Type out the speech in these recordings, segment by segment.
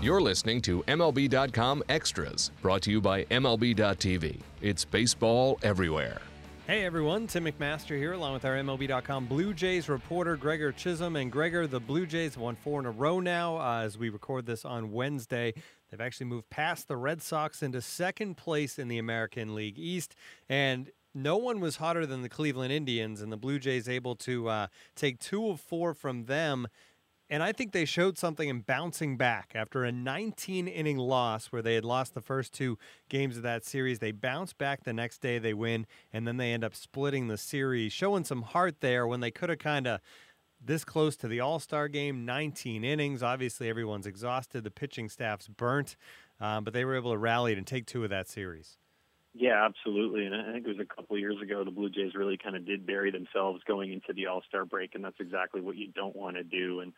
You're listening to MLB.com Extras, brought to you by MLB.tv. It's baseball everywhere. Hey everyone, Tim McMaster here, along with our MLB.com Blue Jays reporter Gregor Chisholm. And Gregor, the Blue Jays have won four in a row now uh, as we record this on Wednesday. They've actually moved past the Red Sox into second place in the American League East. And no one was hotter than the Cleveland Indians, and the Blue Jays able to uh, take two of four from them and I think they showed something in bouncing back after a 19 inning loss where they had lost the first two games of that series. They bounce back the next day, they win, and then they end up splitting the series, showing some heart there when they could have kind of this close to the All Star game, 19 innings. Obviously, everyone's exhausted, the pitching staff's burnt, um, but they were able to rally and take two of that series. Yeah, absolutely. And I think it was a couple years ago the Blue Jays really kind of did bury themselves going into the All Star break, and that's exactly what you don't want to do. And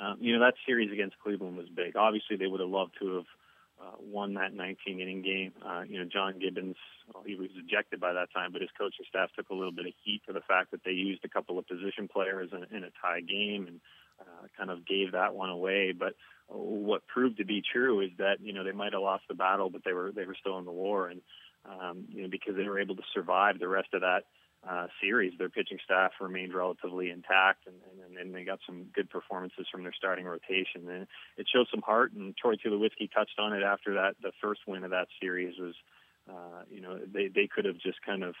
um, you know that series against Cleveland was big. Obviously, they would have loved to have uh, won that 19 inning game. Uh, you know, John Gibbons, well, he was ejected by that time, but his coaching staff took a little bit of heat for the fact that they used a couple of position players in, in a tie game and uh, kind of gave that one away. But what proved to be true is that you know they might have lost the battle, but they were they were still in the war, and um, you know because they were able to survive the rest of that uh, series, their pitching staff remained relatively intact, and, and, and they got some good performances from their starting rotation. And it showed some heart, and Troy Tulowitzki touched on it after that. The first win of that series was, uh, you know, they they could have just kind of,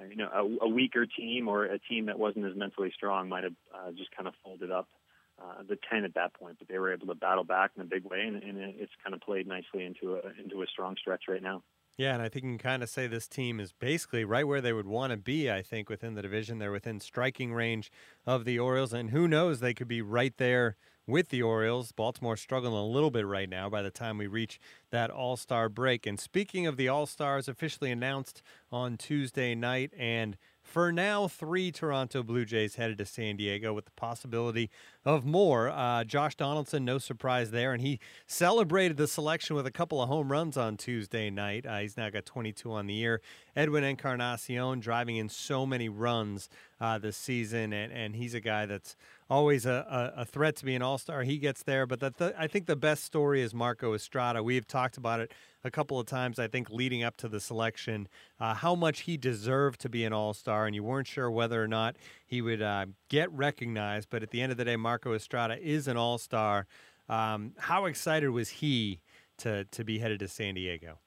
uh, you know, a, a weaker team or a team that wasn't as mentally strong might have uh, just kind of folded up. Uh, the 10 at that point, but they were able to battle back in a big way, and, and it's kind of played nicely into a into a strong stretch right now. Yeah, and I think you can kind of say this team is basically right where they would want to be, I think, within the division. They're within striking range of the Orioles, and who knows, they could be right there with the Orioles. Baltimore struggling a little bit right now by the time we reach that All Star break. And speaking of the All Stars, officially announced on Tuesday night, and for now, three Toronto Blue Jays headed to San Diego with the possibility of more. Uh, Josh Donaldson, no surprise there, and he celebrated the selection with a couple of home runs on Tuesday night. Uh, he's now got 22 on the year. Edwin Encarnacion driving in so many runs uh, this season, and, and he's a guy that's always a, a, a threat to be an all star. He gets there, but the, I think the best story is Marco Estrada. We have talked about it a couple of times, I think, leading up to the selection, uh, how much he deserved to be an all star, and you weren't sure whether or not he would uh, get recognized. But at the end of the day, Marco Estrada is an all star. Um, how excited was he to, to be headed to San Diego?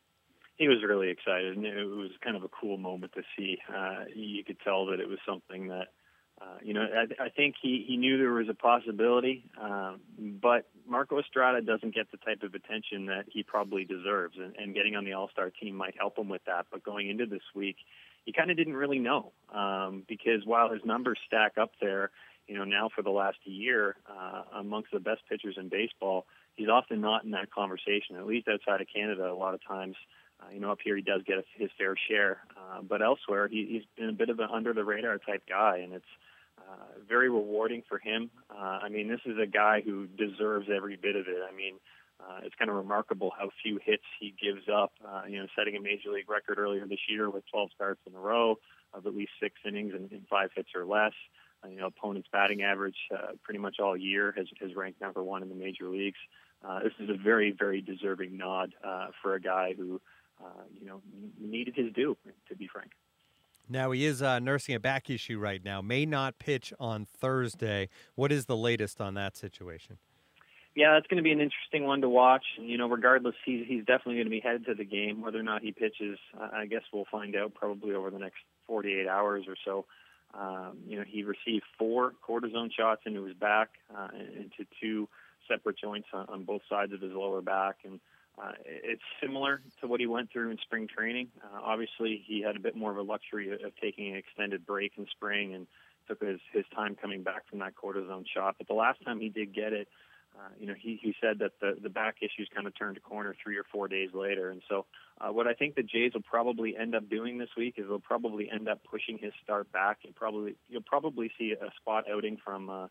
He was really excited, and it was kind of a cool moment to see. Uh, you could tell that it was something that uh, you know, I, I think he, he knew there was a possibility, um, but Marco Estrada doesn't get the type of attention that he probably deserves, and, and getting on the All Star team might help him with that. But going into this week, he kind of didn't really know um, because while his numbers stack up there, you know, now for the last year uh, amongst the best pitchers in baseball, he's often not in that conversation. At least outside of Canada, a lot of times. Uh, you know, up here he does get his fair share, uh, but elsewhere he, he's been a bit of an under the radar type guy, and it's uh, very rewarding for him. Uh, I mean, this is a guy who deserves every bit of it. I mean, uh, it's kind of remarkable how few hits he gives up. Uh, you know, setting a major league record earlier this year with 12 starts in a row of at least six innings and, and five hits or less. Uh, you know, opponent's batting average uh, pretty much all year has, has ranked number one in the major leagues. Uh, this is a very, very deserving nod uh, for a guy who, uh, you know, needed his due, to be frank. Now he is uh, nursing a back issue right now. May not pitch on Thursday. What is the latest on that situation? Yeah, that's going to be an interesting one to watch. You know, regardless, he's he's definitely going to be headed to the game. Whether or not he pitches, I guess we'll find out probably over the next 48 hours or so. Um, you know, he received four cortisone shots into his back, uh, into two separate joints on, on both sides of his lower back, and uh, it's similar to what he went through in spring training. Uh, obviously, he had a bit more of a luxury of, taking an extended break in spring and took his, his time coming back from that cortisone shot. But the last time he did get it, uh, you know, he, he said that the, the back issues kind of turned a corner three or four days later. And so, uh, what I think the Jays will probably end up doing this week is they'll probably end up pushing his start back. And probably you'll probably see a spot outing from uh, uh,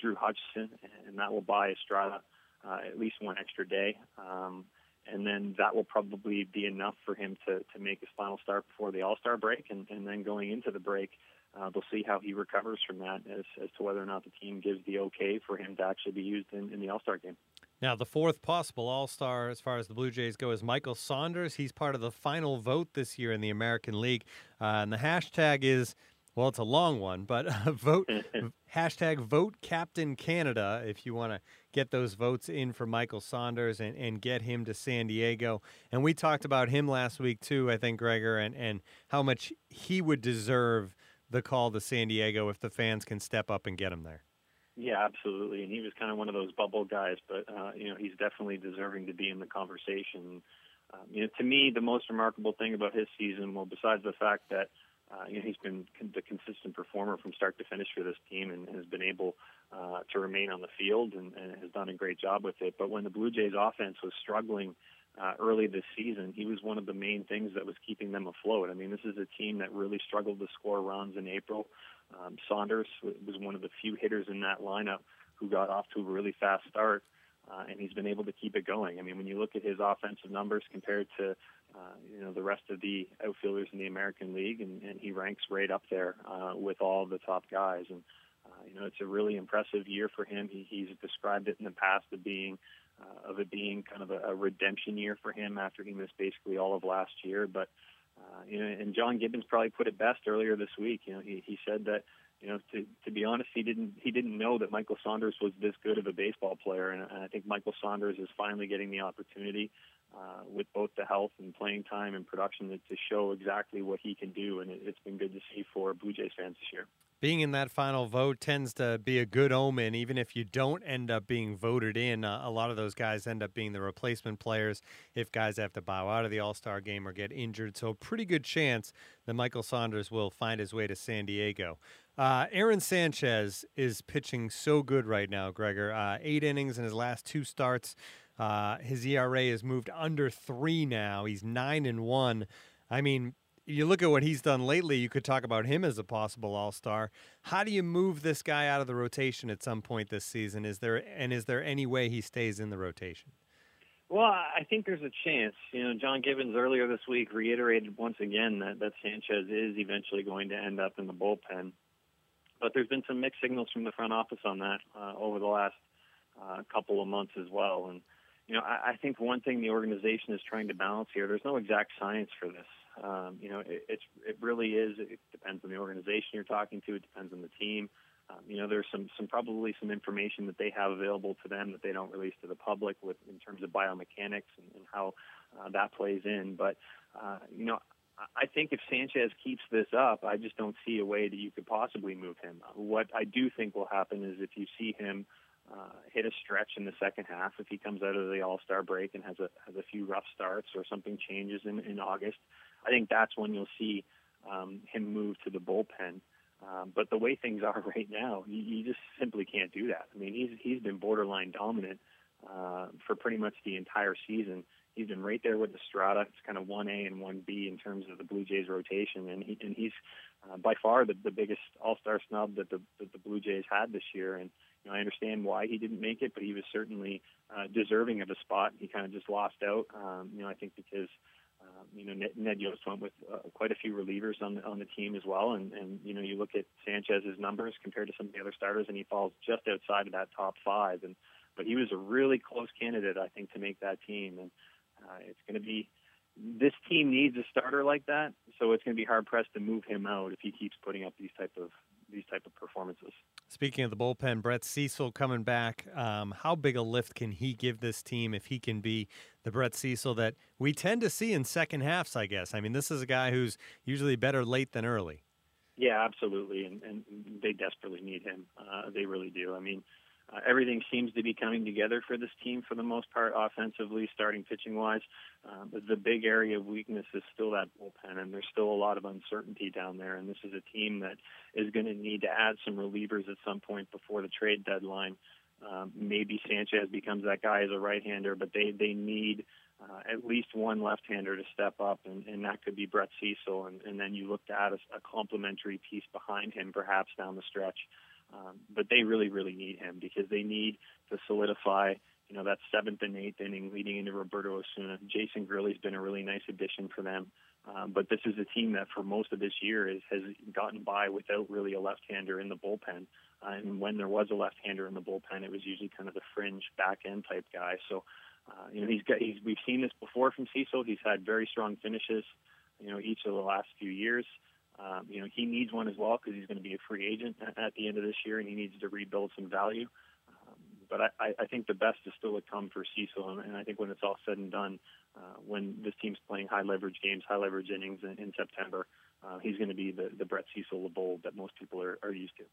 Drew Hutchison, and that will buy Estrada uh, at least one extra day. Um, and then that will probably be enough for him to, to make his final start before the All Star break, and, and then going into the break, uh, they'll see how he recovers from that as, as to whether or not the team gives the okay for him to actually be used in, in the All Star game. Now, the fourth possible All Star as far as the Blue Jays go is Michael Saunders. He's part of the final vote this year in the American League. Uh, and the hashtag is, well, it's a long one, but uh, vote hashtag vote Captain Canada if you want to get those votes in for Michael Saunders and, and get him to San Diego. And we talked about him last week, too, I think, Gregor, and, and how much he would deserve the call to San Diego if the fans can step up and get him there. Yeah, absolutely. And he was kind of one of those bubble guys, but uh, you know he's definitely deserving to be in the conversation. Um, you know, to me, the most remarkable thing about his season, well, besides the fact that uh, you know he's been con- the consistent performer from start to finish for this team and has been able uh, to remain on the field and, and has done a great job with it. But when the Blue Jays offense was struggling uh, early this season, he was one of the main things that was keeping them afloat. I mean, this is a team that really struggled to score runs in April. Um, Saunders was one of the few hitters in that lineup who got off to a really fast start, uh, and he's been able to keep it going. I mean, when you look at his offensive numbers compared to uh, you know the rest of the outfielders in the American League, and, and he ranks right up there uh, with all the top guys. And uh, you know, it's a really impressive year for him. He, he's described it in the past of being uh, of it being kind of a, a redemption year for him after he missed basically all of last year, but uh, you know, and John Gibbons probably put it best earlier this week. You know, he he said that you know to to be honest, he didn't he didn't know that Michael Saunders was this good of a baseball player, and, and I think Michael Saunders is finally getting the opportunity uh, with both the health and playing time and production to, to show exactly what he can do, and it, it's been good to see for Blue Jays fans this year being in that final vote tends to be a good omen, even if you don't end up being voted in. Uh, a lot of those guys end up being the replacement players if guys have to bow out of the All Star game or get injured. So, a pretty good chance that Michael Saunders will find his way to San Diego. Uh, Aaron Sanchez is pitching so good right now, Gregor. Uh, eight innings in his last two starts. Uh, his ERA has moved under three now. He's nine and one. I mean, you look at what he's done lately, you could talk about him as a possible all star. How do you move this guy out of the rotation at some point this season? Is there and is there any way he stays in the rotation? Well, I think there's a chance. You know, John Gibbons earlier this week reiterated once again that, that Sanchez is eventually going to end up in the bullpen. But there's been some mixed signals from the front office on that uh, over the last uh, couple of months as well. And, you know, I, I think one thing the organization is trying to balance here, there's no exact science for this. Um, you know, it, it's it really is. It depends on the organization you're talking to. It depends on the team. Um, you know, there's some some probably some information that they have available to them that they don't release to the public with in terms of biomechanics and, and how uh, that plays in. But uh, you know, I think if Sanchez keeps this up, I just don't see a way that you could possibly move him. What I do think will happen is if you see him uh, hit a stretch in the second half, if he comes out of the All Star break and has a has a few rough starts or something changes in in August, I think that's when you'll see um, him move to the bullpen. Um, but the way things are right now, you, you just simply can't do that. I mean, he's he's been borderline dominant uh, for pretty much the entire season. He's been right there with Estrada. It's kind of one A and one B in terms of the Blue Jays rotation, and he, and he's uh, by far the, the biggest All Star snub that the that the Blue Jays had this year. And know, I understand why he didn't make it, but he was certainly uh, deserving of a spot. He kind of just lost out. Um, you know, I think because um, you know, Ned, Ned Yost went with uh, quite a few relievers on the, on the team as well, and and you know, you look at Sanchez's numbers compared to some of the other starters, and he falls just outside of that top five. And but he was a really close candidate, I think, to make that team, and uh, it's going to be. This team needs a starter like that, so it's going to be hard pressed to move him out if he keeps putting up these type of these type of performances. Speaking of the bullpen, Brett Cecil coming back. Um, how big a lift can he give this team if he can be the Brett Cecil that we tend to see in second halves? I guess. I mean, this is a guy who's usually better late than early. Yeah, absolutely, and, and they desperately need him. Uh, they really do. I mean, uh, everything seems to be coming together for this team for the most part, offensively, starting pitching wise. Uh, but the big area of weakness is still that bullpen, and there's still a lot of uncertainty down there. And this is a team that is going to need to add some relievers at some point before the trade deadline. Um, maybe Sanchez becomes that guy as a right-hander, but they they need uh, at least one left-hander to step up, and, and that could be Brett Cecil. And, and then you look to add a, a complementary piece behind him, perhaps down the stretch. Um, but they really, really need him because they need to solidify, you know, that seventh and eighth inning leading into Roberto Osuna. Jason Grilli's been a really nice addition for them. Um, but this is a team that for most of this year is, has gotten by without really a left-hander in the bullpen. and when there was a left-hander in the bullpen, it was usually kind of the fringe back-end type guy. So, uh, you know, he's got he's we've seen this before from Cecil. He's had very strong finishes, you know, each of the last few years. Um, you know, he needs one as well because he's going to be a free agent at the end of this year, and he needs to rebuild some value. Um, but I, I think the best is still to come for Cecil, and I think when it's all said and done, uh, when this team's playing high leverage games, high leverage innings in, in September, uh, he's going to be the, the Brett Cecil of old that most people are, are used to.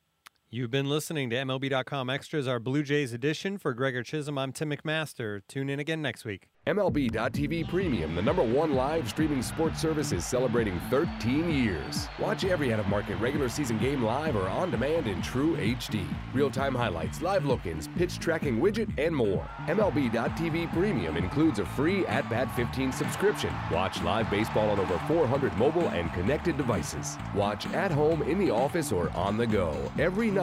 You've been listening to MLB.com Extras, our Blue Jays edition. For Gregor Chisholm, I'm Tim McMaster. Tune in again next week. MLB.tv Premium, the number one live streaming sports service, is celebrating 13 years. Watch every out of market regular season game live or on demand in true HD. Real time highlights, live look ins, pitch tracking widget, and more. MLB.tv Premium includes a free At Bat 15 subscription. Watch live baseball on over 400 mobile and connected devices. Watch at home, in the office, or on the go every night